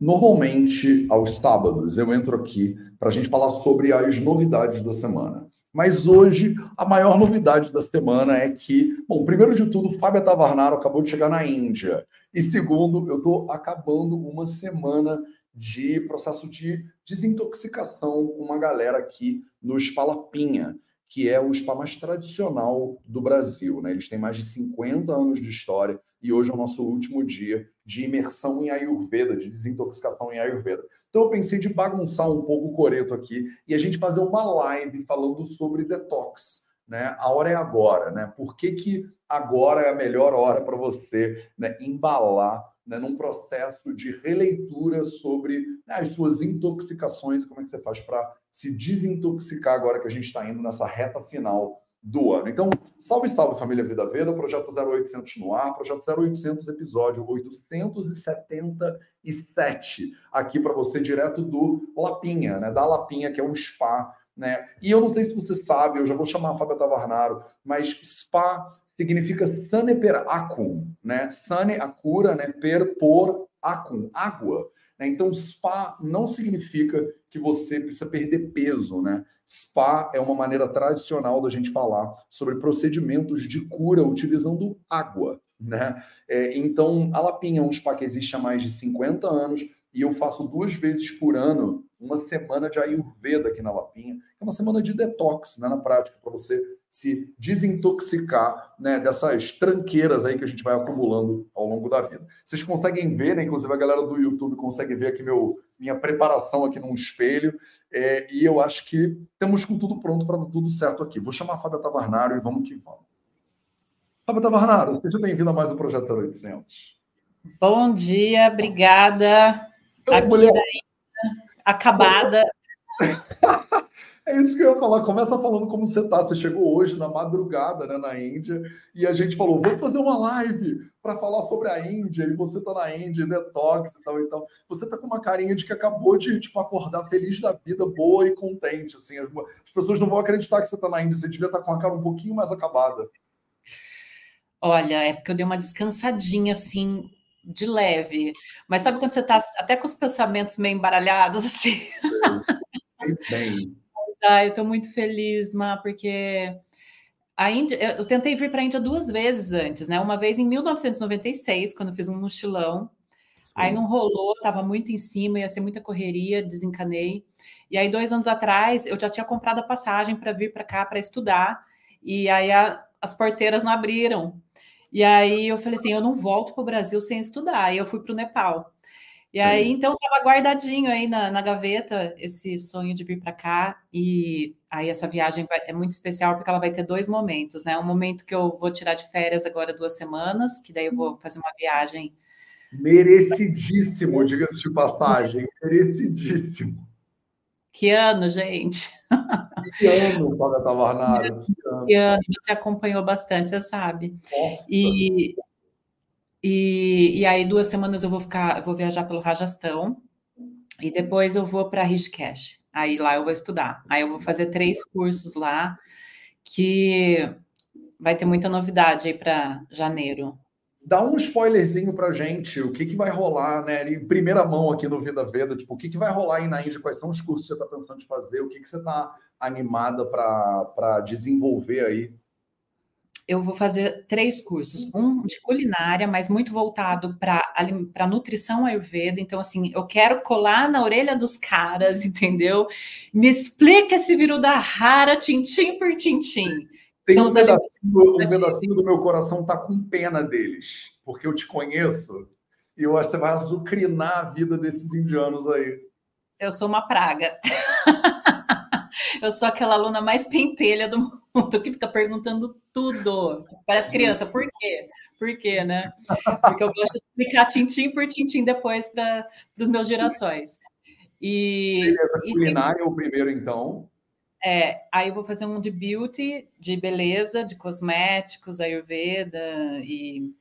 Normalmente, aos sábados, eu entro aqui para a gente falar sobre as novidades da semana. Mas hoje, a maior novidade da semana é que, bom, primeiro de tudo, Fábio Tavarnaro acabou de chegar na Índia. E segundo, eu estou acabando uma semana de processo de desintoxicação com uma galera aqui no Spalapinha que é o spa mais tradicional do Brasil. Né? Eles têm mais de 50 anos de história e hoje é o nosso último dia de imersão em Ayurveda, de desintoxicação em Ayurveda. Então eu pensei de bagunçar um pouco o coreto aqui e a gente fazer uma live falando sobre detox. Né? A hora é agora, né? Por que, que agora é a melhor hora para você né, embalar né, num processo de releitura sobre né, as suas intoxicações, como é que você faz para se desintoxicar agora que a gente está indo nessa reta final do ano. Então, salve, salve família Vida Veda, projeto 0800 no ar, projeto 0800, episódio 877, aqui para você direto do Lapinha, né, da Lapinha, que é um spa né? E eu não sei se você sabe, eu já vou chamar a Fábio Tavarnaro, mas spa significa sane per acum, né? Sane, a cura, né? Per, por, acum, água. Né? Então, spa não significa que você precisa perder peso, né? Spa é uma maneira tradicional da gente falar sobre procedimentos de cura utilizando água, né? É, então, a Lapinha é um spa que existe há mais de 50 anos e eu faço duas vezes por ano uma semana de Ayurveda aqui na Lapinha, que é uma semana de detox, né, na prática, para você se desintoxicar né, dessas tranqueiras aí que a gente vai acumulando ao longo da vida. Vocês conseguem ver, né, inclusive a galera do YouTube consegue ver aqui meu, minha preparação aqui num espelho, é, e eu acho que temos com tudo pronto para dar tudo certo aqui. Vou chamar a Fábio Tavarnaro e vamos que vamos. Fábio Tavarnaro, seja bem-vindo a mais um Projeto 0800. Bom dia, obrigada. Então, aqui mulher... acabada. É isso que eu ia falar. Começa falando como você está. Você chegou hoje na madrugada, né, na Índia, e a gente falou: vamos fazer uma live para falar sobre a Índia. E você está na Índia, detox e tal e tal. Você está com uma carinha de que acabou de tipo acordar feliz da vida, boa e contente. Assim, as, as pessoas não vão acreditar que você está na Índia. Você devia estar tá com a cara um pouquinho mais acabada. Olha, é porque eu dei uma descansadinha assim de leve. Mas sabe quando você está até com os pensamentos meio embaralhados assim? Bem. Ah, eu estou muito feliz, Ma, porque a Índia, eu tentei vir para a Índia duas vezes antes, né? Uma vez em 1996, quando eu fiz um mochilão. Sim. Aí não rolou, estava muito em cima, ia ser muita correria, desencanei. E aí, dois anos atrás, eu já tinha comprado a passagem para vir para cá para estudar. E aí a, as porteiras não abriram. E aí eu falei assim: eu não volto para o Brasil sem estudar. Aí eu fui para o Nepal. E aí, então, estava guardadinho aí na, na, gaveta esse sonho de vir para cá. E aí, essa viagem vai, é muito especial porque ela vai ter dois momentos, né? Um momento que eu vou tirar de férias agora duas semanas, que daí eu vou fazer uma viagem. Merecidíssimo, diga-se de passagem. Merecidíssimo. Que ano, gente! Que ano, Fábio Tavarnaro? Que ano. que ano, você acompanhou bastante, você sabe. Nossa. E e, e aí, duas semanas eu vou ficar, vou viajar pelo Rajastão e depois eu vou para Rishikesh. Aí lá eu vou estudar. Aí eu vou fazer três cursos lá, que vai ter muita novidade aí para janeiro. Dá um spoilerzinho pra gente, o que, que vai rolar, né? Em primeira mão aqui no Vida Veda, tipo, o que, que vai rolar aí na Índia? Quais são os cursos que você está pensando em fazer? O que, que você está animada para desenvolver aí eu vou fazer três cursos. Um de culinária, mas muito voltado para nutrição ayurveda. Então, assim, eu quero colar na orelha dos caras, entendeu? Me explica esse viru da rara, tintim por tintim. Tem então, um, pedacinho, um pedacinho do meu coração tá com pena deles, porque eu te conheço e eu acho que você vai azucrinar a vida desses indianos aí. Eu sou uma praga. eu sou aquela aluna mais pentelha do mundo que fica perguntando tudo. Parece criança, por quê? Por quê, né? Porque eu gosto de explicar tintim por tintim depois para os meus gerações. E, beleza, e culinária tem... o primeiro, então. É, aí eu vou fazer um de beauty, de beleza, de cosméticos, ayurveda e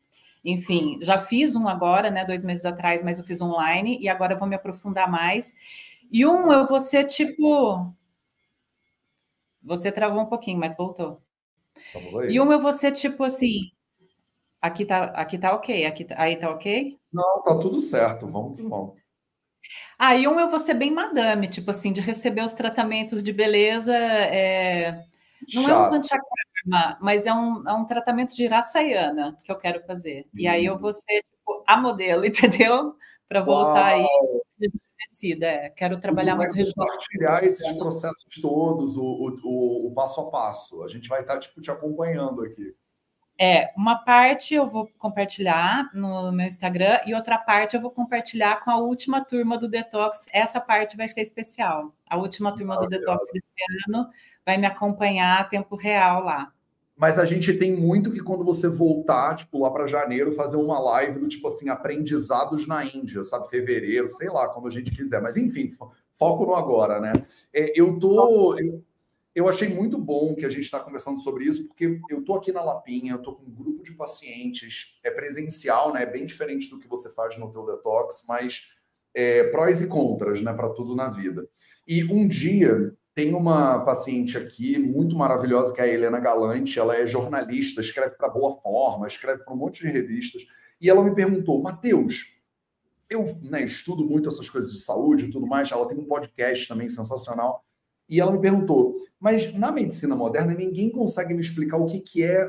enfim, já fiz um agora, né, dois meses atrás, mas eu fiz online e agora eu vou me aprofundar mais. E um eu vou ser tipo você travou um pouquinho, mas voltou. E uma eu vou ser tipo assim. Aqui tá, aqui tá ok. Aqui, tá, aí tá ok? Não, tá tudo certo. Vamos que vamos. Aí um eu vou ser bem madame, tipo assim, de receber os tratamentos de beleza. É... Não Chato. é um panchakarma, mas é um, é um tratamento de raçayana que eu quero fazer. Hum. E aí eu vou ser tipo, a modelo, entendeu? Para voltar Uau. aí é. Quero trabalhar muito regional. compartilhar esses processos todos, o, o, o, passo a passo. A gente vai estar tipo, te acompanhando aqui. É, uma parte eu vou compartilhar no meu Instagram e outra parte eu vou compartilhar com a última turma do Detox. Essa parte vai ser especial. A última turma do Detox desse ano vai me acompanhar a tempo real lá. Mas a gente tem muito que quando você voltar, tipo, lá para janeiro, fazer uma live do tipo assim, aprendizados na Índia, sabe? Fevereiro, sei lá, quando a gente quiser. Mas enfim, foco no agora, né? É, eu tô. Eu, eu achei muito bom que a gente está conversando sobre isso, porque eu tô aqui na Lapinha, eu tô com um grupo de pacientes, é presencial, né? É bem diferente do que você faz no teu detox, mas é, prós e contras, né, para tudo na vida. E um dia tem uma paciente aqui muito maravilhosa, que é a Helena Galante. Ela é jornalista, escreve para Boa Forma, escreve para um monte de revistas. E ela me perguntou, Matheus, eu né, estudo muito essas coisas de saúde e tudo mais. Ela tem um podcast também sensacional. E ela me perguntou, mas na medicina moderna ninguém consegue me explicar o que, que é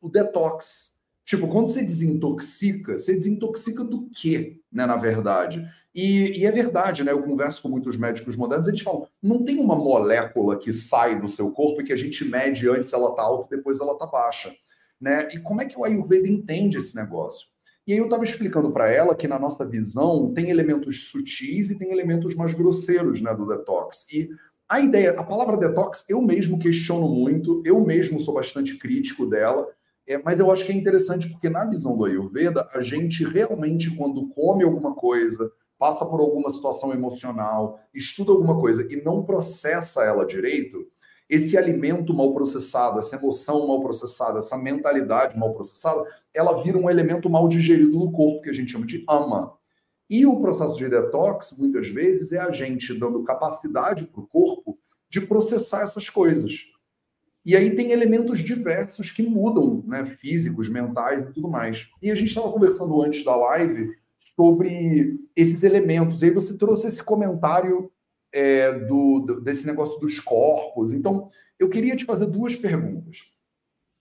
o detox. Tipo, quando você desintoxica, você desintoxica do quê, né, na verdade? E, e, é verdade, né? Eu converso com muitos médicos modernos, eles falam: não tem uma molécula que sai do seu corpo e que a gente mede antes ela tá alta, depois ela tá baixa, né? E como é que o Ayurveda entende esse negócio? E aí eu estava explicando para ela que na nossa visão tem elementos sutis e tem elementos mais grosseiros, né, do detox. E a ideia, a palavra detox, eu mesmo questiono muito, eu mesmo sou bastante crítico dela. É, mas eu acho que é interessante porque na visão do Ayurveda, a gente realmente, quando come alguma coisa, passa por alguma situação emocional, estuda alguma coisa e não processa ela direito, esse alimento mal processado, essa emoção mal processada, essa mentalidade mal processada, ela vira um elemento mal digerido no corpo, que a gente chama de ama. E o processo de detox, muitas vezes, é a gente dando capacidade para o corpo de processar essas coisas. E aí tem elementos diversos que mudam, né? Físicos, mentais e tudo mais. E a gente estava conversando antes da live sobre esses elementos. E aí você trouxe esse comentário é, do, do, desse negócio dos corpos. Então, eu queria te fazer duas perguntas.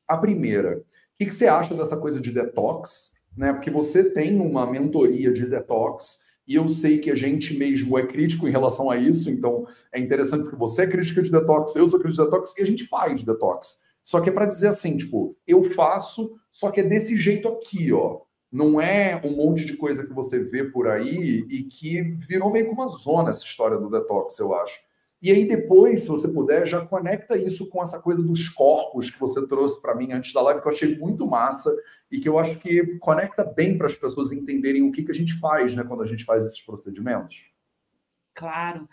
A primeira, o que, que você acha dessa coisa de detox? Né? Porque você tem uma mentoria de detox e eu sei que a gente mesmo é crítico em relação a isso, então é interessante porque você é crítica de detox, eu sou crítico de detox e a gente faz detox. Só que é para dizer assim, tipo, eu faço, só que é desse jeito aqui, ó não é um monte de coisa que você vê por aí e que virou meio que uma zona essa história do detox, eu acho. E aí depois, se você puder, já conecta isso com essa coisa dos corpos que você trouxe para mim antes da live, que eu achei muito massa e que eu acho que conecta bem para as pessoas entenderem o que, que a gente faz né, quando a gente faz esses procedimentos. Claro.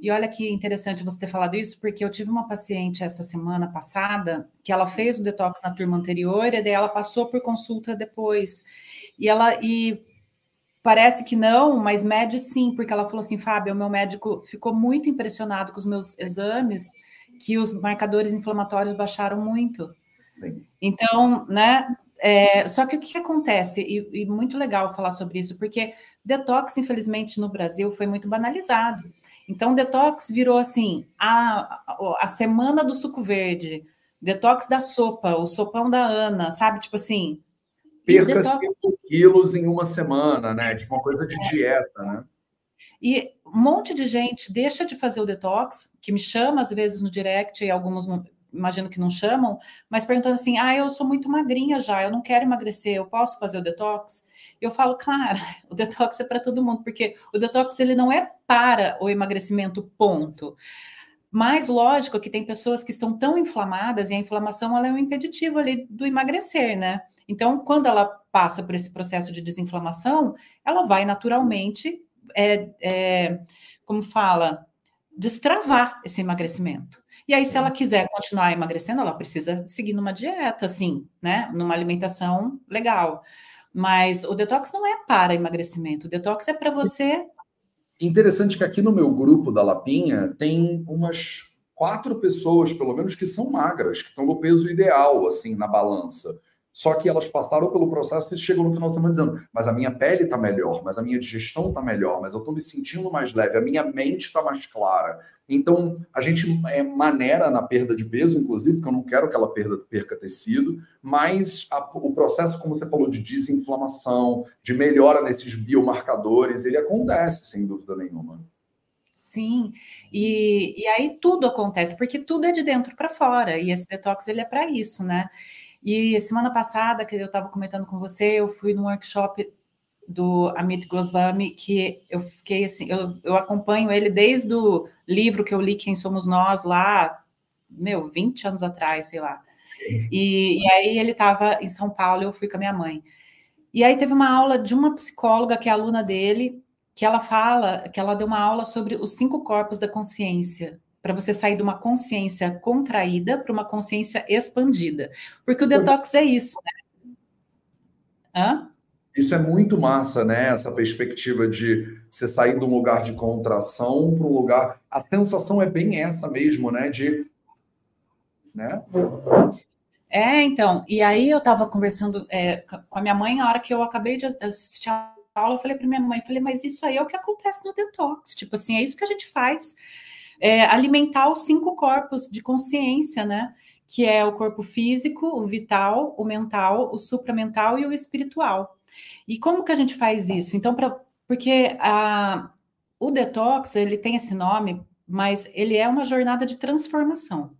E olha que interessante você ter falado isso, porque eu tive uma paciente essa semana passada que ela fez o detox na turma anterior e daí ela passou por consulta depois. E ela e parece que não, mas mede sim, porque ela falou assim, Fábio, o meu médico ficou muito impressionado com os meus exames, que os marcadores inflamatórios baixaram muito. Sim. Então, né? É, só que o que, que acontece? E, e, muito legal falar sobre isso, porque detox, infelizmente, no Brasil foi muito banalizado. Então, detox virou assim: a, a semana do suco verde, detox da sopa, o sopão da Ana, sabe? Tipo assim, perca 5 quilos em uma semana, né? Tipo uma coisa de dieta, né? E um monte de gente deixa de fazer o detox, que me chama às vezes no direct, e alguns imagino que não chamam, mas perguntando assim: ah, eu sou muito magrinha já, eu não quero emagrecer, eu posso fazer o detox? Eu falo, claro, o detox é para todo mundo, porque o detox ele não é para o emagrecimento, ponto. Mas, lógico que tem pessoas que estão tão inflamadas e a inflamação ela é um impeditivo ali do emagrecer, né? Então, quando ela passa por esse processo de desinflamação, ela vai naturalmente, é, é, como fala, destravar esse emagrecimento. E aí, se ela quiser continuar emagrecendo, ela precisa seguir numa dieta, assim, né? Numa alimentação legal. Mas o detox não é para emagrecimento, o detox é para você Interessante que aqui no meu grupo da Lapinha tem umas quatro pessoas, pelo menos, que são magras, que estão no peso ideal, assim, na balança. Só que elas passaram pelo processo e chegam no final de semana dizendo: mas a minha pele está melhor, mas a minha digestão está melhor, mas eu estou me sentindo mais leve, a minha mente está mais clara. Então, a gente é, maneira na perda de peso, inclusive, porque eu não quero que ela perda, perca tecido, mas a, o processo, como você falou, de desinflamação, de melhora nesses biomarcadores, ele acontece, sem dúvida nenhuma. Sim, e, e aí tudo acontece, porque tudo é de dentro para fora, e esse detox ele é para isso, né? E semana passada, que eu estava comentando com você, eu fui num workshop do Amit Goswami, que eu fiquei assim, eu, eu acompanho ele desde o livro que eu li, Quem Somos Nós, lá, meu, 20 anos atrás, sei lá. E, e aí ele estava em São Paulo, eu fui com a minha mãe. E aí teve uma aula de uma psicóloga que é aluna dele, que ela fala, que ela deu uma aula sobre os cinco corpos da consciência para você sair de uma consciência contraída para uma consciência expandida. Porque o detox é isso, né? Hã? Isso é muito massa, né? Essa perspectiva de você sair de um lugar de contração para um lugar. A sensação é bem essa mesmo, né? De. Né? É, então. E aí eu estava conversando é, com a minha mãe na hora que eu acabei de assistir a aula. Eu falei para minha mãe, falei, mas isso aí é o que acontece no detox. Tipo assim, é isso que a gente faz é, alimentar os cinco corpos de consciência, né? Que é o corpo físico, o vital, o mental, o supramental e o espiritual. E como que a gente faz isso? Então, pra, porque a, o detox ele tem esse nome, mas ele é uma jornada de transformação.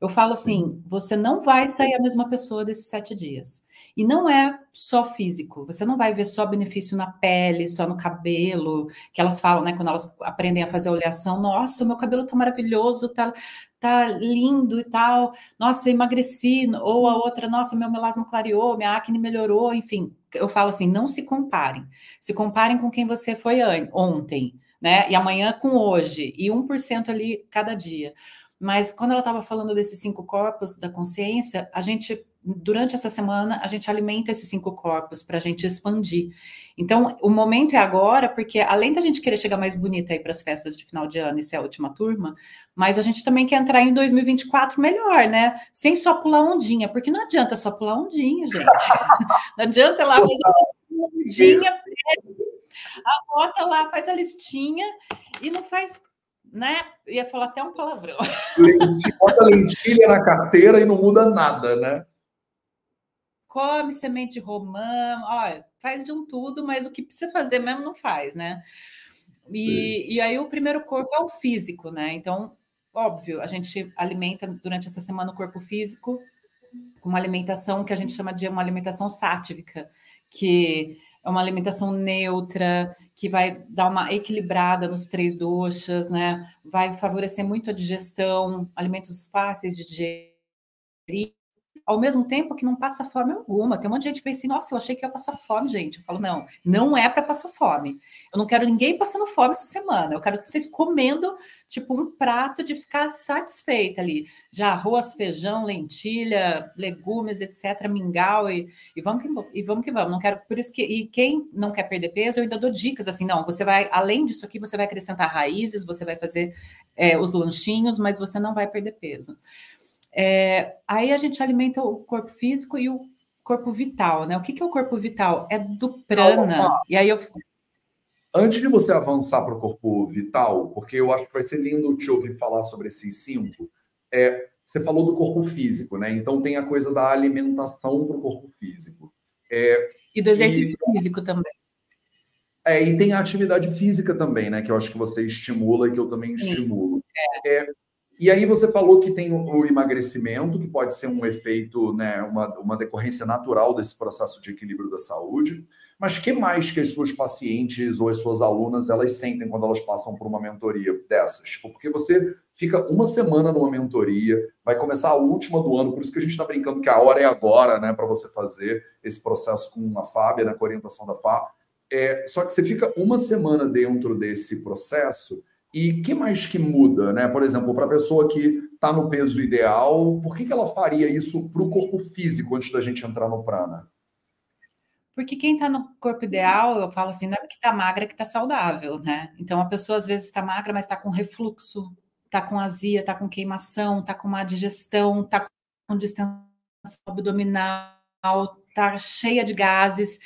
Eu falo Sim. assim: você não vai sair a mesma pessoa desses sete dias. E não é só físico, você não vai ver só benefício na pele, só no cabelo, que elas falam, né, quando elas aprendem a fazer a oleação, nossa, o meu cabelo tá maravilhoso, tá, tá lindo e tal, nossa, eu emagreci, ou a outra, nossa, meu melasma clareou, minha acne melhorou, enfim. Eu falo assim, não se comparem. Se comparem com quem você foi ontem, né, e amanhã com hoje, e 1% ali cada dia. Mas quando ela estava falando desses cinco corpos da consciência, a gente, durante essa semana, a gente alimenta esses cinco corpos para a gente expandir. Então, o momento é agora, porque além da gente querer chegar mais bonita aí para as festas de final de ano e ser a última turma, mas a gente também quer entrar em 2024 melhor, né? Sem só pular ondinha, porque não adianta só pular ondinha, gente. Não adianta lá fazer ondinha, anota lá, faz a listinha e não faz né? Ia falar até um palavrão. Lentilha, bota lentilha na carteira e não muda nada, né? Come semente romã, olha, faz de um tudo, mas o que precisa fazer mesmo não faz, né? E, e aí o primeiro corpo é o físico, né? Então, óbvio, a gente alimenta durante essa semana o corpo físico com uma alimentação que a gente chama de uma alimentação sátrica, que é uma alimentação neutra, que vai dar uma equilibrada nos três doxas, né? Vai favorecer muito a digestão, alimentos fáceis de digerir, ao mesmo tempo que não passa fome alguma. Tem um monte de gente que pensa assim, nossa, eu achei que ia passar fome, gente. Eu falo, não, não é para passar fome. Eu não quero ninguém passando fome essa semana. Eu quero vocês comendo, tipo, um prato de ficar satisfeita ali. De arroz, feijão, lentilha, legumes, etc., mingau, e, e, vamos, que, e vamos que vamos. Não quero, por isso que, e quem não quer perder peso, eu ainda dou dicas, assim, não, você vai, além disso aqui, você vai acrescentar raízes, você vai fazer é, os lanchinhos, mas você não vai perder peso. É, aí a gente alimenta o corpo físico e o corpo vital, né? O que, que é o corpo vital? É do prana. E aí eu. Antes de você avançar para o corpo vital, porque eu acho que vai ser lindo te ouvir falar sobre esses cinco, é, você falou do corpo físico, né? Então tem a coisa da alimentação para o corpo físico. É, e do exercício e, físico também. É, e tem a atividade física também, né? Que eu acho que você estimula e que eu também estimulo. É. é e aí você falou que tem o emagrecimento, que pode ser um efeito, né, uma, uma decorrência natural desse processo de equilíbrio da saúde. Mas que mais que as suas pacientes ou as suas alunas elas sentem quando elas passam por uma mentoria dessas? Tipo, porque você fica uma semana numa mentoria, vai começar a última do ano, por isso que a gente está brincando que a hora é agora, né, para você fazer esse processo com a Fábia, né, com a orientação da Fá. É, só que você fica uma semana dentro desse processo e que mais que muda, né? Por exemplo, para a pessoa que está no peso ideal, por que, que ela faria isso para o corpo físico antes da gente entrar no prana? Porque quem está no corpo ideal, eu falo assim, não é porque está magra que está saudável, né? Então a pessoa às vezes está magra, mas está com refluxo, está com azia, está com queimação, está com má digestão, está com distensão abdominal, tá cheia de gases,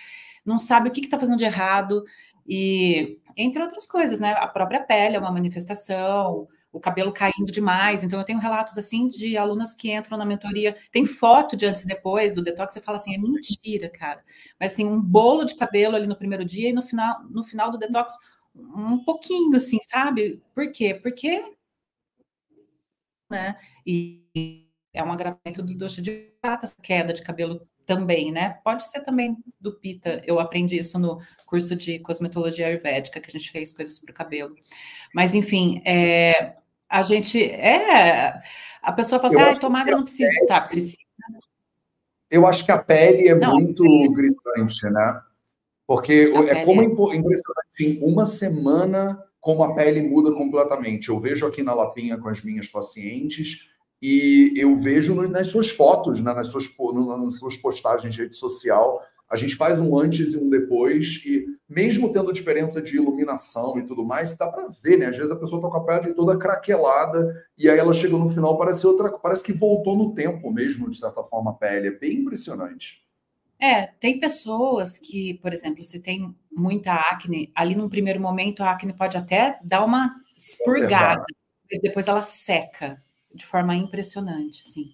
não sabe o que está fazendo de errado, e entre outras coisas, né? A própria pele é uma manifestação, o cabelo caindo demais. Então, eu tenho relatos assim de alunas que entram na mentoria, tem foto de antes e depois do detox, você fala assim, é mentira, cara. Mas assim, um bolo de cabelo ali no primeiro dia e no final, no final do detox, um pouquinho, assim, sabe? Por quê? Porque né? E é um agravamento do doce de prata, queda de cabelo também, né? Pode ser também do Pita. Eu aprendi isso no curso de cosmetologia ayurvédica, que a gente fez coisas para o cabelo. Mas, enfim, é, a gente. É. A pessoa fala assim, ah, tomada não precisa. Pele, tá, precisa. Eu acho que a pele é não, muito pele... gritante, né? Porque a é como é impressionante, em uma semana, como a pele muda completamente. Eu vejo aqui na Lapinha com as minhas pacientes e eu vejo nas suas fotos, né, nas, suas, nas suas postagens de rede social, a gente faz um antes e um depois, e mesmo tendo diferença de iluminação e tudo mais, dá para ver, né? Às vezes a pessoa tá com a pele toda craquelada, e aí ela chega no final, parece outra, parece que voltou no tempo mesmo, de certa forma, a pele. É bem impressionante. É, tem pessoas que, por exemplo, se tem muita acne, ali num primeiro momento a acne pode até dar uma expurgada, mas depois ela seca de forma impressionante, sim.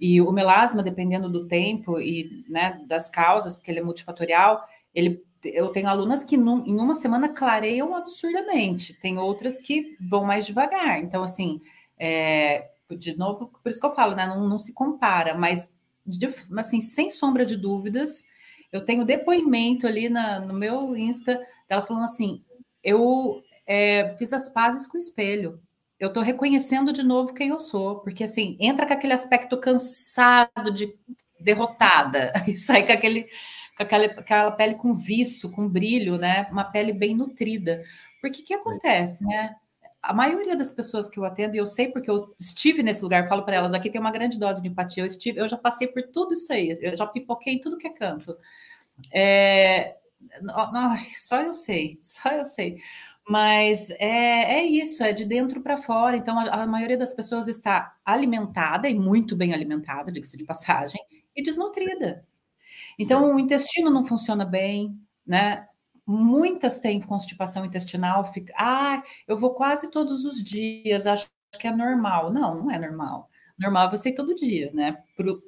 E o melasma, dependendo do tempo e né, das causas, porque ele é multifatorial, ele, eu tenho alunas que num, em uma semana clareiam absurdamente, tem outras que vão mais devagar. Então, assim, é, de novo, por isso que eu falo, né, não, não se compara, mas de, assim, sem sombra de dúvidas, eu tenho depoimento ali na, no meu Insta dela falando assim: eu é, fiz as pazes com o espelho eu estou reconhecendo de novo quem eu sou, porque assim, entra com aquele aspecto cansado de derrotada e sai com aquele com aquela, aquela pele com viço, com brilho, né? Uma pele bem nutrida. Porque o que acontece, né? A maioria das pessoas que eu atendo, e eu sei porque eu estive nesse lugar, falo para elas, aqui tem uma grande dose de empatia, eu estive, eu já passei por tudo isso aí, eu já pipoquei em tudo que é canto. É, só eu sei, só eu sei. Mas é, é isso, é de dentro para fora. Então, a, a, maioria das pessoas está alimentada e muito bem alimentada, diga-se de passagem, e desnutrida. Sim. Então, Sim. o intestino não funciona bem, né? Muitas têm constipação intestinal, fica, ah, eu vou quase todos os dias, acho que é normal. Não, não é normal. Normal você ir todo dia, né?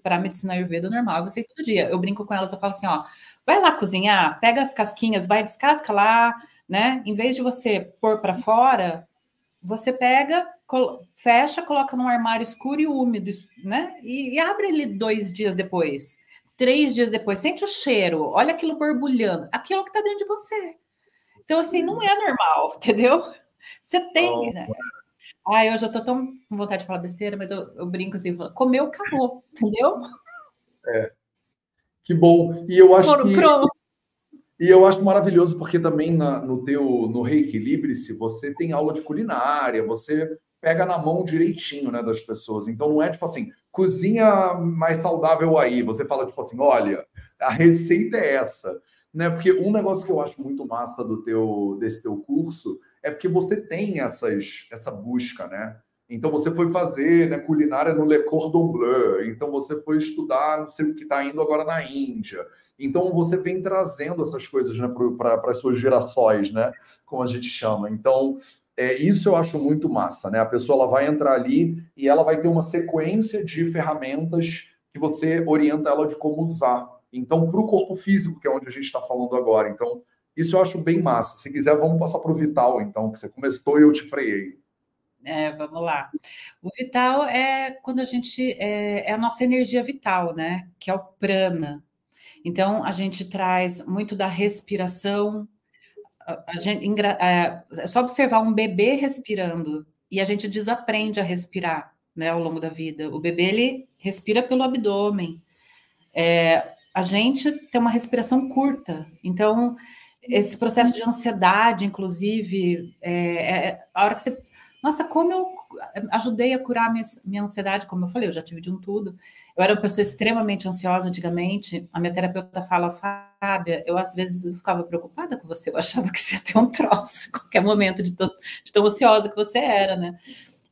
Para a medicina ayurveda, normal você ir todo dia. Eu brinco com elas, eu falo assim, ó, vai lá cozinhar, pega as casquinhas, vai descasca lá, né? Em vez de você pôr para fora, você pega, fecha, coloca num armário escuro e úmido, né? E, e, abre ele dois dias depois, três dias depois, sente o cheiro, olha aquilo borbulhando, aquilo que está dentro de você. Então, assim, não é normal, entendeu? Você tem, né? Ai, eu já tô tão com vontade de falar besteira, mas eu, eu brinco assim, comeu, acabou, entendeu? É. Que bom. E eu acho que... Pronto. E eu acho maravilhoso porque também na, no teu no Reequilibre-se você tem aula de culinária, você pega na mão direitinho, né, das pessoas. Então não é tipo assim, cozinha mais saudável aí. Você fala tipo assim, olha, a receita é essa, né? Porque um negócio que eu acho muito massa do teu desse teu curso é porque você tem essas essa busca, né? Então você foi fazer né, culinária no Le Cordon Bleu, então você foi estudar, não sei o que está indo agora na Índia. Então você vem trazendo essas coisas né, para as suas gerações, né? Como a gente chama. Então, é, isso eu acho muito massa, né? A pessoa ela vai entrar ali e ela vai ter uma sequência de ferramentas que você orienta ela de como usar. Então, para o corpo físico, que é onde a gente está falando agora. Então, isso eu acho bem massa. Se quiser, vamos passar para o Vital, então, que você começou e eu te freiei. É, vamos lá. O vital é quando a gente é, é, a nossa energia vital, né? Que é o prana. Então a gente traz muito da respiração. A, a gente, é, é só observar um bebê respirando e a gente desaprende a respirar, né? Ao longo da vida. O bebê ele respira pelo abdômen. É, a gente tem uma respiração curta, então esse processo de ansiedade, inclusive, é, é, a hora que você nossa, como eu ajudei a curar minha, minha ansiedade, como eu falei, eu já tive de um tudo. Eu era uma pessoa extremamente ansiosa antigamente. A minha terapeuta fala, Fábia, eu às vezes ficava preocupada com você, eu achava que você ia ter um troço em qualquer momento de tão, de tão ansiosa que você era, né?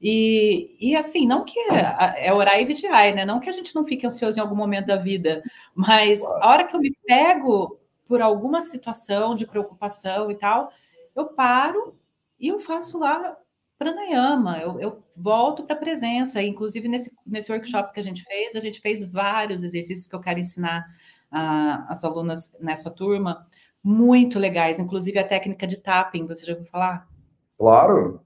E, e assim, não que é, é orar e vigiar, né? Não que a gente não fique ansioso em algum momento da vida, mas a hora que eu me pego por alguma situação de preocupação e tal, eu paro e eu faço lá pranayama, eu, eu volto para a presença. Inclusive, nesse, nesse workshop que a gente fez, a gente fez vários exercícios que eu quero ensinar as alunas nessa turma, muito legais, inclusive a técnica de tapping, você já ouviu falar? Claro.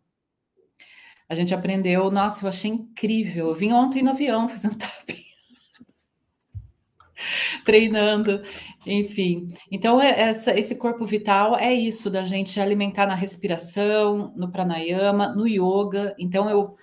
A gente aprendeu, nossa, eu achei incrível. Eu vim ontem no avião fazendo tapping. Treinando, enfim. Então, é, essa, esse corpo vital é isso, da gente alimentar na respiração, no pranayama, no yoga. Então, eu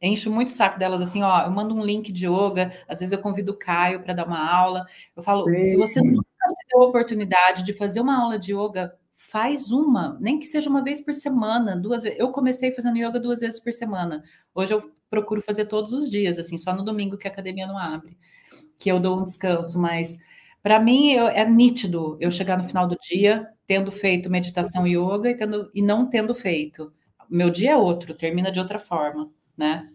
encho muito o saco delas assim, ó, eu mando um link de yoga, às vezes eu convido o Caio para dar uma aula. Eu falo, Sim. se você nunca se deu a oportunidade de fazer uma aula de yoga, faz uma, nem que seja uma vez por semana, duas vezes. Eu comecei fazendo yoga duas vezes por semana. Hoje eu procuro fazer todos os dias, assim, só no domingo que a academia não abre, que eu dou um descanso, mas para mim eu, é nítido eu chegar no final do dia tendo feito meditação e yoga e, tendo, e não tendo feito. Meu dia é outro, termina de outra forma né?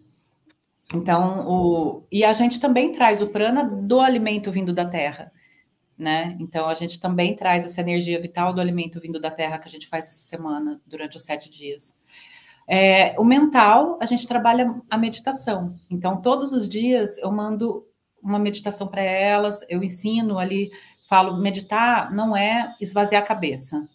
Então, o, e a gente também traz o prana do alimento vindo da terra, né? Então, a gente também traz essa energia vital do alimento vindo da terra que a gente faz essa semana, durante os sete dias. É, o mental, a gente trabalha a meditação. Então, todos os dias eu mando uma meditação para elas, eu ensino ali, falo, meditar não é esvaziar a cabeça.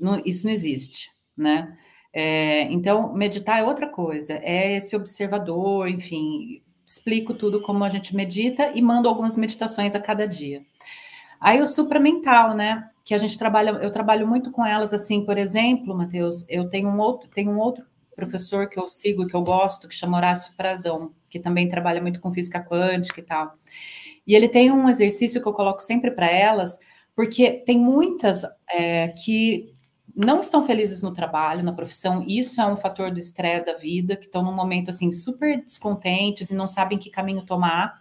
Não, isso não existe, né? É, então, meditar é outra coisa, é esse observador, enfim, explico tudo como a gente medita e mando algumas meditações a cada dia. Aí o supramental, né? Que a gente trabalha, eu trabalho muito com elas assim, por exemplo, Matheus, eu tenho um outro, tenho um outro professor que eu sigo que eu gosto, que chama Horácio Frazão, que também trabalha muito com física quântica e tal. E ele tem um exercício que eu coloco sempre para elas, porque tem muitas é, que não estão felizes no trabalho, na profissão, isso é um fator do estresse da vida, que estão num momento assim super descontentes e não sabem que caminho tomar.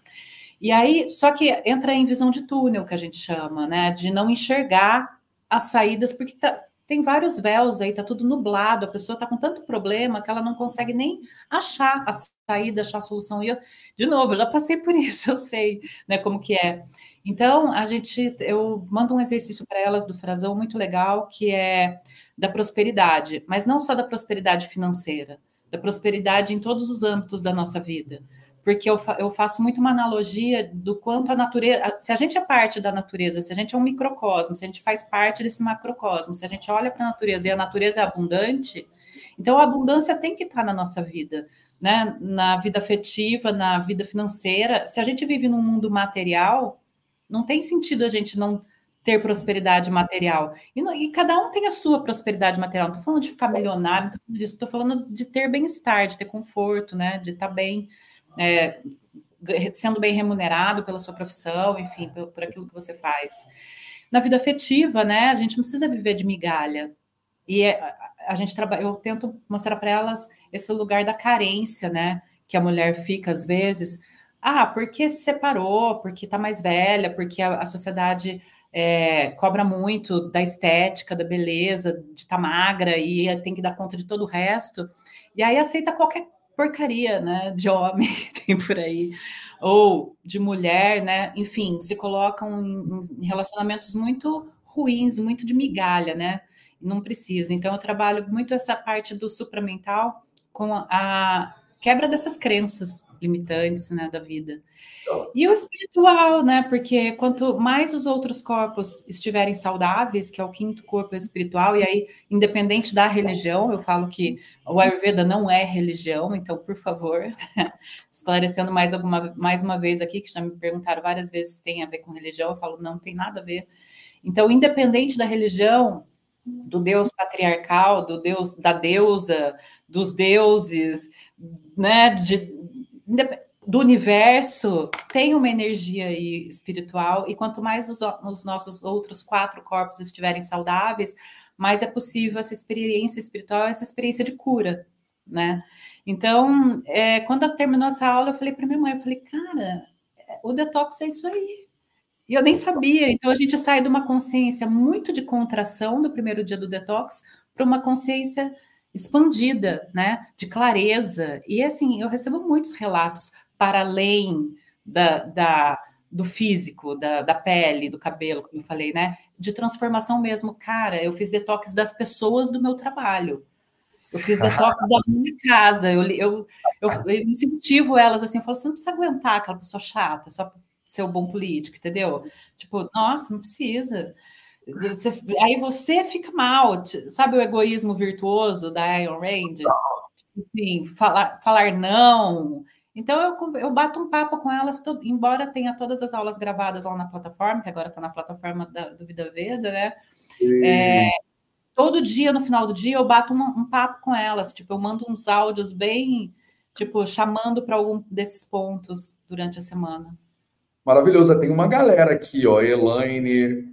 E aí, só que entra em visão de túnel, que a gente chama, né? De não enxergar as saídas, porque tá, tem vários véus aí, tá tudo nublado, a pessoa tá com tanto problema que ela não consegue nem achar a saída, achar a solução. E eu, de novo, eu já passei por isso, eu sei, né, como que é. Então, a gente, eu mando um exercício para elas do frasão muito legal, que é da prosperidade, mas não só da prosperidade financeira, da prosperidade em todos os âmbitos da nossa vida. Porque eu, fa eu faço muito uma analogia do quanto a natureza. Se a gente é parte da natureza, se a gente é um microcosmo, se a gente faz parte desse macrocosmo, se a gente olha para a natureza e a natureza é abundante, então a abundância tem que estar na nossa vida né? na vida afetiva, na vida financeira. Se a gente vive num mundo material, não tem sentido a gente não ter prosperidade material. E, não, e cada um tem a sua prosperidade material. Não estou falando de ficar milionário, estou falando estou falando de ter bem-estar, de ter conforto, né? De estar tá bem, é, sendo bem remunerado pela sua profissão, enfim, por, por aquilo que você faz. Na vida afetiva, né? A gente não precisa viver de migalha. E é, a gente trabalha, eu tento mostrar para elas esse lugar da carência, né? Que a mulher fica às vezes ah, porque se separou, porque está mais velha, porque a, a sociedade é, cobra muito da estética, da beleza, de estar tá magra e tem que dar conta de todo o resto. E aí aceita qualquer porcaria, né, de homem que tem por aí, ou de mulher, né, enfim, se colocam em, em relacionamentos muito ruins, muito de migalha, né, não precisa. Então, eu trabalho muito essa parte do supramental com a quebra dessas crenças limitantes né, da vida. E o espiritual, né? Porque quanto mais os outros corpos estiverem saudáveis, que é o quinto corpo espiritual, e aí, independente da religião, eu falo que o Ayurveda não é religião, então, por favor, esclarecendo mais, alguma, mais uma vez aqui, que já me perguntaram várias vezes se tem a ver com religião, eu falo, não tem nada a ver. Então, independente da religião, do Deus patriarcal, do Deus da deusa, dos deuses, né, de, do universo, tem uma energia aí espiritual, e quanto mais os, os nossos outros quatro corpos estiverem saudáveis, mais é possível essa experiência espiritual, essa experiência de cura, né? Então, é, quando terminou essa aula, eu falei para minha mãe, eu falei, cara, o detox é isso aí. E eu nem sabia. Então, a gente sai de uma consciência muito de contração do primeiro dia do detox para uma consciência expandida, né? De clareza. E assim, eu recebo muitos relatos para além da, da do físico, da, da pele, do cabelo, como eu falei, né? De transformação mesmo. Cara, eu fiz detox das pessoas do meu trabalho. Eu fiz detox da minha casa. Eu, eu, eu, eu incentivo elas assim, eu falo, você não precisa aguentar aquela pessoa chata, só ser um bom político, entendeu? Tipo, nossa, não precisa. Você, aí você fica mal, sabe o egoísmo virtuoso da Iron? Tipo assim, falar, falar não. Então eu, eu bato um papo com elas, todo, embora tenha todas as aulas gravadas lá na plataforma, que agora está na plataforma da, do Vida Veda, né? É, todo dia, no final do dia, eu bato um, um, papo com elas, tipo, eu mando uns áudios bem, tipo, chamando para algum desses pontos durante a semana. Maravilhoso, tem uma galera aqui, ó, Elaine.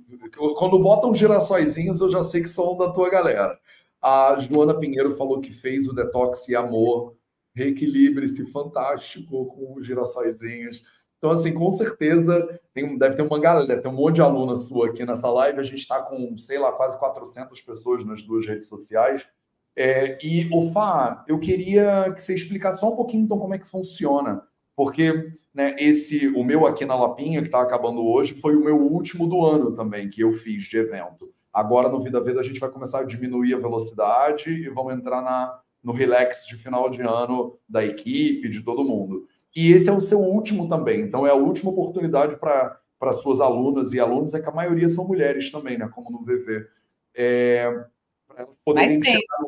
Quando botam girassóizinhos, eu já sei que são da tua galera. A Joana Pinheiro falou que fez o detox e amor, reequilibre-se, fantástico, com os girassóizinhos. Então, assim, com certeza, tem, deve ter uma galera, deve ter um monte de alunas sua aqui nessa live. A gente está com, sei lá, quase 400 pessoas nas duas redes sociais. É, e, Ofá, eu queria que você explicasse só um pouquinho, então, como é que funciona. Porque né, esse, o meu aqui na Lapinha, que está acabando hoje, foi o meu último do ano também, que eu fiz de evento. Agora, no Vida Veda, a gente vai começar a diminuir a velocidade e vamos entrar na, no relax de final de ano da equipe, de todo mundo. E esse é o seu último também. Então, é a última oportunidade para as suas alunas e alunos, é que a maioria são mulheres também, né? Como no VV. É, Mas tem. Chegar...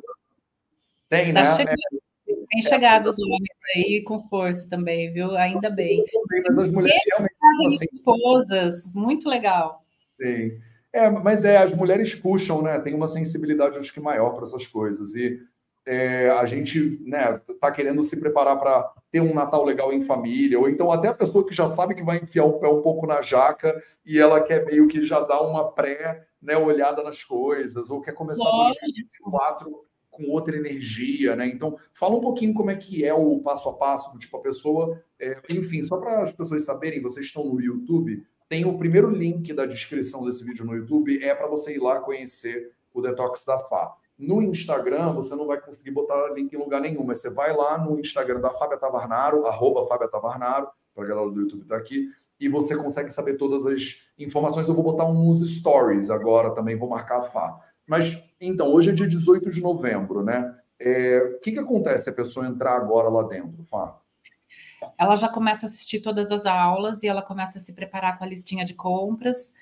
Tem, tá né? Chegando, é. Tem chegado os homens aí com força também, viu? Ainda bem. Mas as mulheres e realmente. Fazem assim, esposas, muito legal. Sim. É, mas é, as mulheres puxam, né? Tem uma sensibilidade, acho que maior para essas coisas. E é, a gente né, tá querendo se preparar para ter um Natal legal em família, ou então até a pessoa que já sabe que vai enfiar o pé um pouco na jaca e ela quer meio que já dar uma pré né, olhada nas coisas, ou quer começar 2024 com outra energia, né? Então, fala um pouquinho como é que é o passo a passo, do tipo a pessoa, é, enfim, só para as pessoas saberem, vocês estão no YouTube, tem o primeiro link da descrição desse vídeo no YouTube, é para você ir lá conhecer o Detox da Fá. No Instagram, você não vai conseguir botar link em lugar nenhum, mas você vai lá no Instagram da Fábia Tavarnaro, arroba Fábia Tavarnaro, para a galera do YouTube estar tá aqui, e você consegue saber todas as informações. Eu vou botar uns stories agora também, vou marcar a Fá. Mas, então, hoje é dia 18 de novembro, né? É, o que, que acontece se a pessoa entrar agora lá dentro, Fá? Ela já começa a assistir todas as aulas e ela começa a se preparar com a listinha de compras.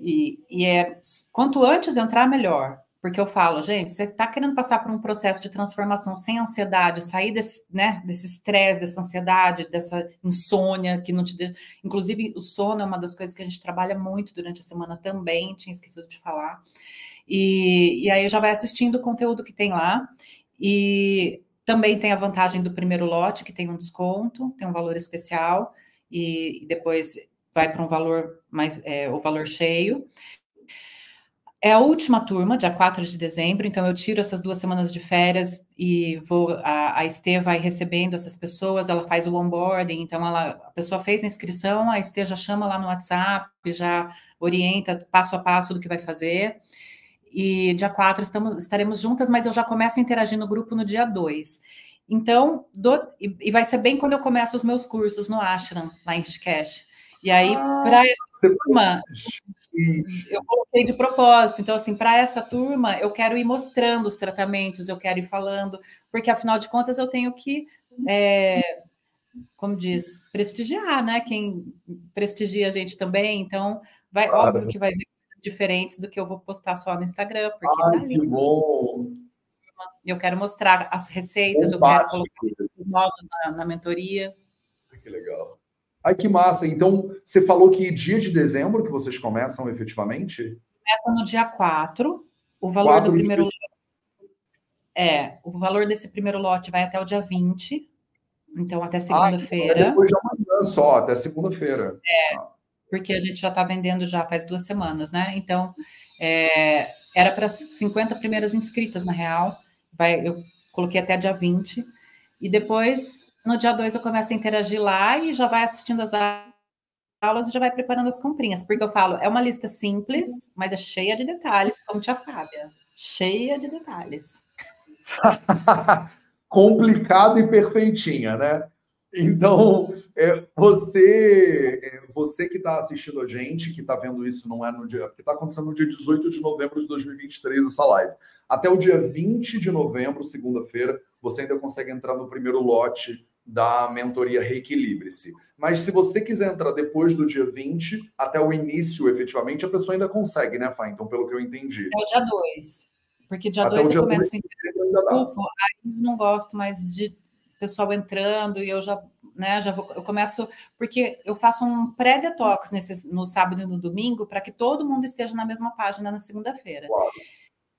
E, e é quanto antes entrar, melhor. Porque eu falo, gente, você está querendo passar por um processo de transformação sem ansiedade, sair desse, né, desse estresse, dessa ansiedade, dessa insônia que não te. De... Inclusive, o sono é uma das coisas que a gente trabalha muito durante a semana também, tinha esquecido de falar. E, e aí já vai assistindo o conteúdo que tem lá. E também tem a vantagem do primeiro lote, que tem um desconto, tem um valor especial, e, e depois vai para um valor mais é, o valor cheio. É a última turma, dia 4 de dezembro, então eu tiro essas duas semanas de férias e vou. A, a Estê vai recebendo essas pessoas, ela faz o onboarding, então ela, a pessoa fez a inscrição, a Estê já chama lá no WhatsApp, já orienta passo a passo do que vai fazer. E dia 4 estamos, estaremos juntas, mas eu já começo a interagir no grupo no dia 2. Então, do, e, e, vai ser bem quando eu começo os meus cursos no Ashram, lá em Rishikesh. E aí, ah, para essa turma, eu coloquei de propósito. Então, assim, para essa turma, eu quero ir mostrando os tratamentos, eu quero ir falando, porque afinal de contas eu tenho que, é, como diz, prestigiar, né? Quem prestigia a gente também. Então, vai, claro. óbvio que vai ver diferentes do que eu vou postar só no Instagram, porque Ai, tá que bom! Eu quero mostrar as receitas, eu quero colocar novas na, na mentoria. Que legal. Ai, que massa. Então, você falou que dia de dezembro que vocês começam efetivamente? Começa no dia 4. O valor 4 do primeiro de... lote. É, o valor desse primeiro lote vai até o dia 20. Então, até segunda-feira. Ah, depois de amanhã só, até segunda-feira. É, ah. Porque a gente já está vendendo já faz duas semanas, né? Então, é, era para 50 primeiras inscritas, na real. Vai, eu coloquei até dia 20. E depois no dia 2 eu começo a interagir lá e já vai assistindo as aulas e já vai preparando as comprinhas, porque eu falo, é uma lista simples, mas é cheia de detalhes, como tia Fábia. Cheia de detalhes. complicada e perfeitinha, né? Então, é, você, é, você que está assistindo a gente, que está vendo isso, não é no dia, que está acontecendo no dia 18 de novembro de 2023, essa live. Até o dia 20 de novembro, segunda-feira, você ainda consegue entrar no primeiro lote da mentoria Reequilibre-se. Mas se você quiser entrar depois do dia 20, até o início, efetivamente, a pessoa ainda consegue, né, Fá? Então, pelo que eu entendi. É o dia 2. Porque dia 2 eu começo a grupo, aí eu não gosto mais de pessoal entrando e eu já, né, já vou, eu começo, porque eu faço um pré-detox no sábado e no domingo para que todo mundo esteja na mesma página na segunda-feira.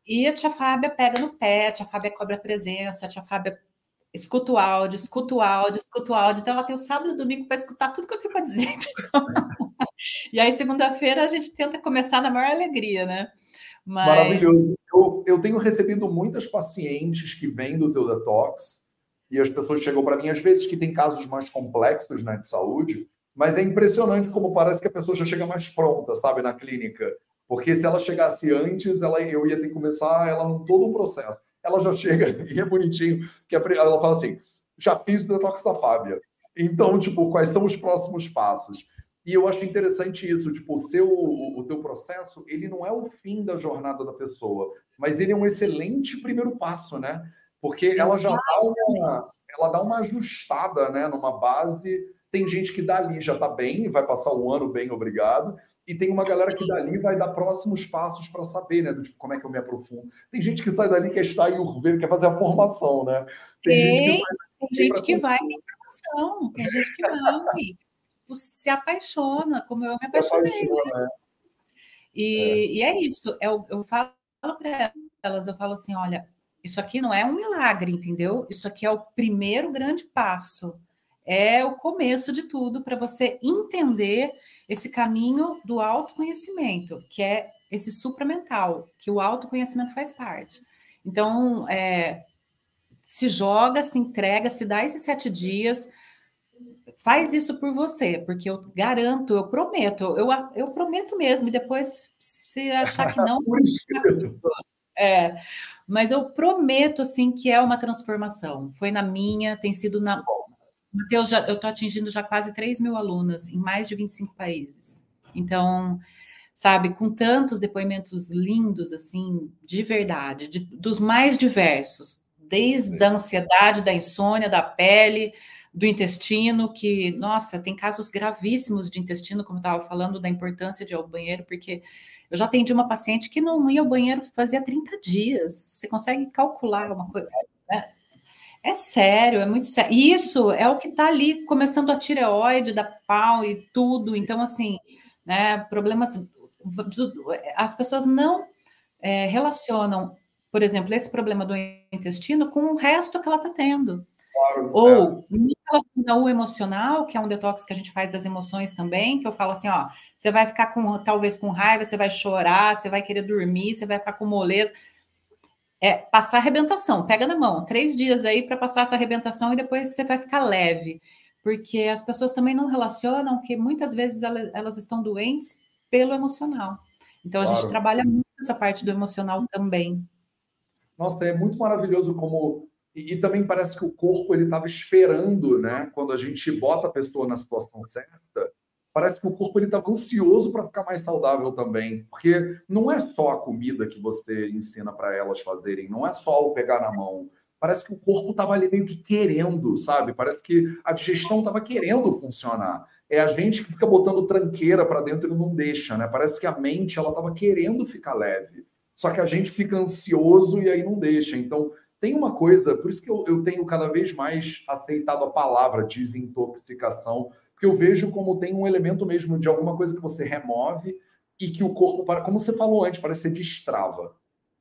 E a tia Fábia pega no pé, a tia Fábia cobra presença, a tia Fábia escuta o áudio, escuta o áudio, escuta o áudio. Então ela tem o sábado e o domingo para escutar tudo que eu tenho para dizer. e aí, segunda-feira, a gente tenta começar na maior alegria, né? Mas... Maravilhoso. Eu, eu tenho recebido muitas pacientes que vêm do teu detox e as pessoas chegam para mim, às vezes, que tem casos mais complexos né, de saúde, mas é impressionante como parece que a pessoa já chega mais pronta, sabe, na clínica. Porque se ela chegasse antes, ela, eu ia ter que começar ela todo um processo. Ela já chega, e é bonitinho, que ela fala assim, já fiz o detox da Fábia. Então, tipo, quais são os próximos passos? E eu acho interessante isso, tipo, o teu, o teu processo, ele não é o fim da jornada da pessoa, mas ele é um excelente primeiro passo, né? Porque ela já dá uma, ela dá uma ajustada né, numa base. Tem gente que dali já está bem vai passar um ano bem, obrigado. E tem uma galera que dali vai dar próximos passos para saber, né? Do tipo, como é que eu me aprofundo. Tem gente que sai dali, quer estar em Urveiro, quer fazer a formação, né? Tem, tem gente que, tem gente que vai em formação, tem gente que vai. Tipo, se apaixona, como eu me apaixonei. Se apaixona, né? E é. e é isso. Eu, eu falo para elas, eu falo assim, olha, isso aqui não é um milagre, entendeu? Isso aqui é o primeiro grande passo. É o começo de tudo para você entender esse caminho do autoconhecimento, que é esse supramental, que o autoconhecimento faz parte. Então, é, se joga, se entrega, se dá esses sete dias, faz isso por você, porque eu garanto, eu prometo, eu, eu prometo mesmo, e depois, se achar que não. é, mas eu prometo assim que é uma transformação. Foi na minha, tem sido na. Mateus, já, eu estou atingindo já quase 3 mil alunas em mais de 25 países. Então, sabe, com tantos depoimentos lindos, assim, de verdade, de, dos mais diversos, desde a ansiedade, da insônia, da pele, do intestino, que, nossa, tem casos gravíssimos de intestino, como eu estava falando, da importância de ir ao banheiro, porque eu já atendi uma paciente que não ia ao banheiro fazia 30 dias. Você consegue calcular uma coisa? É, é sério, é muito sério. E isso é o que está ali, começando a tireoide, da pau e tudo. Então, assim, né, problemas. As pessoas não é, relacionam, por exemplo, esse problema do intestino com o resto que ela está tendo. Claro, Ou é. o emocional, que é um detox que a gente faz das emoções também, que eu falo assim, ó, você vai ficar com talvez com raiva, você vai chorar, você vai querer dormir, você vai ficar com moleza. É passar arrebentação, pega na mão, três dias aí para passar essa arrebentação e depois você vai ficar leve, porque as pessoas também não relacionam que muitas vezes elas estão doentes pelo emocional. Então a gente trabalha muito essa parte do emocional também. Nossa, é muito maravilhoso como e, e, também parece que o corpo ele estava esperando, né? Quando a gente bota a pessoa na situação certa, parece que o corpo ele estava ansioso para ficar mais saudável também, porque não é só a comida que você ensina para elas fazerem, não é só o pegar na mão. Parece que o corpo estava ali meio que querendo, sabe? Parece que a digestão estava querendo funcionar. É a gente que fica botando tranqueira para dentro e não deixa, né? Parece que a mente ela estava querendo ficar leve. Só que a gente fica ansioso e aí não deixa. Então, tem uma coisa, por isso que eu, eu tenho cada vez mais aceitado a palavra desintoxicação, porque eu vejo como tem um elemento mesmo de alguma coisa que você remove e que o corpo, para, como você falou antes, parece ser destrava.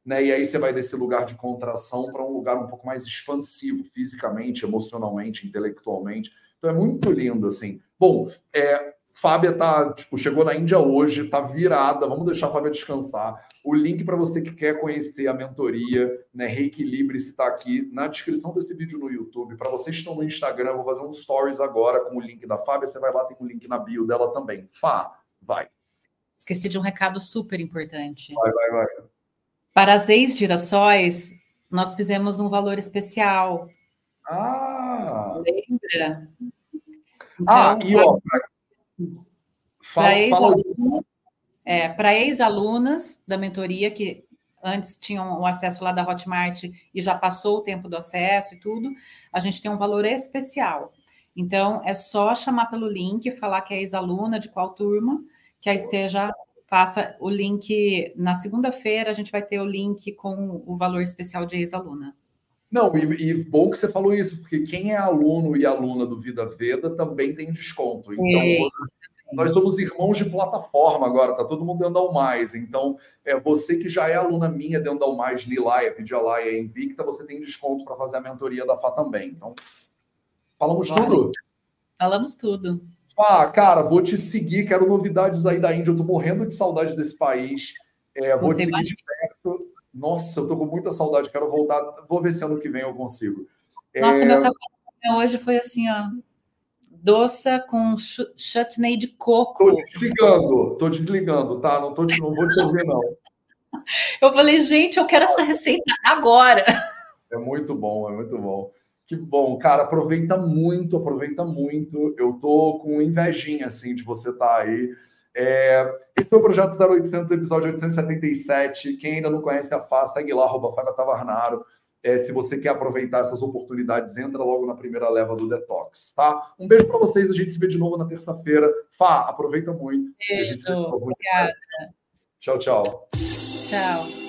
Né? E aí você vai desse lugar de contração para um lugar um pouco mais expansivo, fisicamente, emocionalmente, intelectualmente. Então é muito lindo, assim. Bom, é, Fábia tá, tipo, chegou na Índia hoje, tá virada. Vamos deixar a Fábia descansar. O link para você que quer conhecer a mentoria, né, Reequilibre, está aqui na descrição desse vídeo no YouTube. Para vocês que estão no Instagram, vou fazer um stories agora com o link da Fábia. Você vai lá, tem um link na bio dela também. Fá, vai. Esqueci de um recado super importante. Vai, vai, vai. Para as ex-girassóis, nós fizemos um valor especial. Ah! Lembra? Ah, então, ah, e ó, para ex-alunas é, ex da mentoria que antes tinham o acesso lá da Hotmart e já passou o tempo do acesso e tudo, a gente tem um valor especial. Então, é só chamar pelo link, falar que é ex-aluna, de qual turma, que a esteja passa o link. Na segunda-feira, a gente vai ter o link com o valor especial de ex-aluna. Não, e, e, bom que você falou isso, porque quem é aluno e aluna do Vida Veda também tem desconto. Então, é. nós somos irmãos de plataforma agora, tá todo mundo dentro da mais. Então, é você que já é aluna minha dentro da mais, Nilaia, Vidialaia, Invicta, você tem desconto para fazer a mentoria da Fá também. Então, falamos tudo? Falamos tudo. Ah, cara, vou te seguir, quero novidades aí da Índia, eu tô morrendo de saudade desse país. É, vou te seguir de perto. Nossa, eu tô com muita saudade, quero voltar. Vou ver se ano que vem eu consigo. Nossa, é... meu café hoje foi assim, ó. Doça com chutney de coco. Tô desligando, tô desligando, tá? Não, tô, não vou te ouvir, não. Eu falei, gente, eu quero essa receita agora. É muito bom, é muito bom. Que bom, cara, aproveita muito, aproveita muito. Eu tô com invejinha, assim, de você estar tá aí. É, esse foi o Projeto 0800, episódio 877. Quem ainda não conhece a pasta, segue lá, arroba Fábio Tavarnaro. É, se você quer aproveitar essas oportunidades, entra logo na primeira leva do Detox, tá? Um beijo para vocês, a gente se vê de novo na terça-feira. Fá, aproveita muito. Beijo, obrigada. Tchau, tchau. Tchau.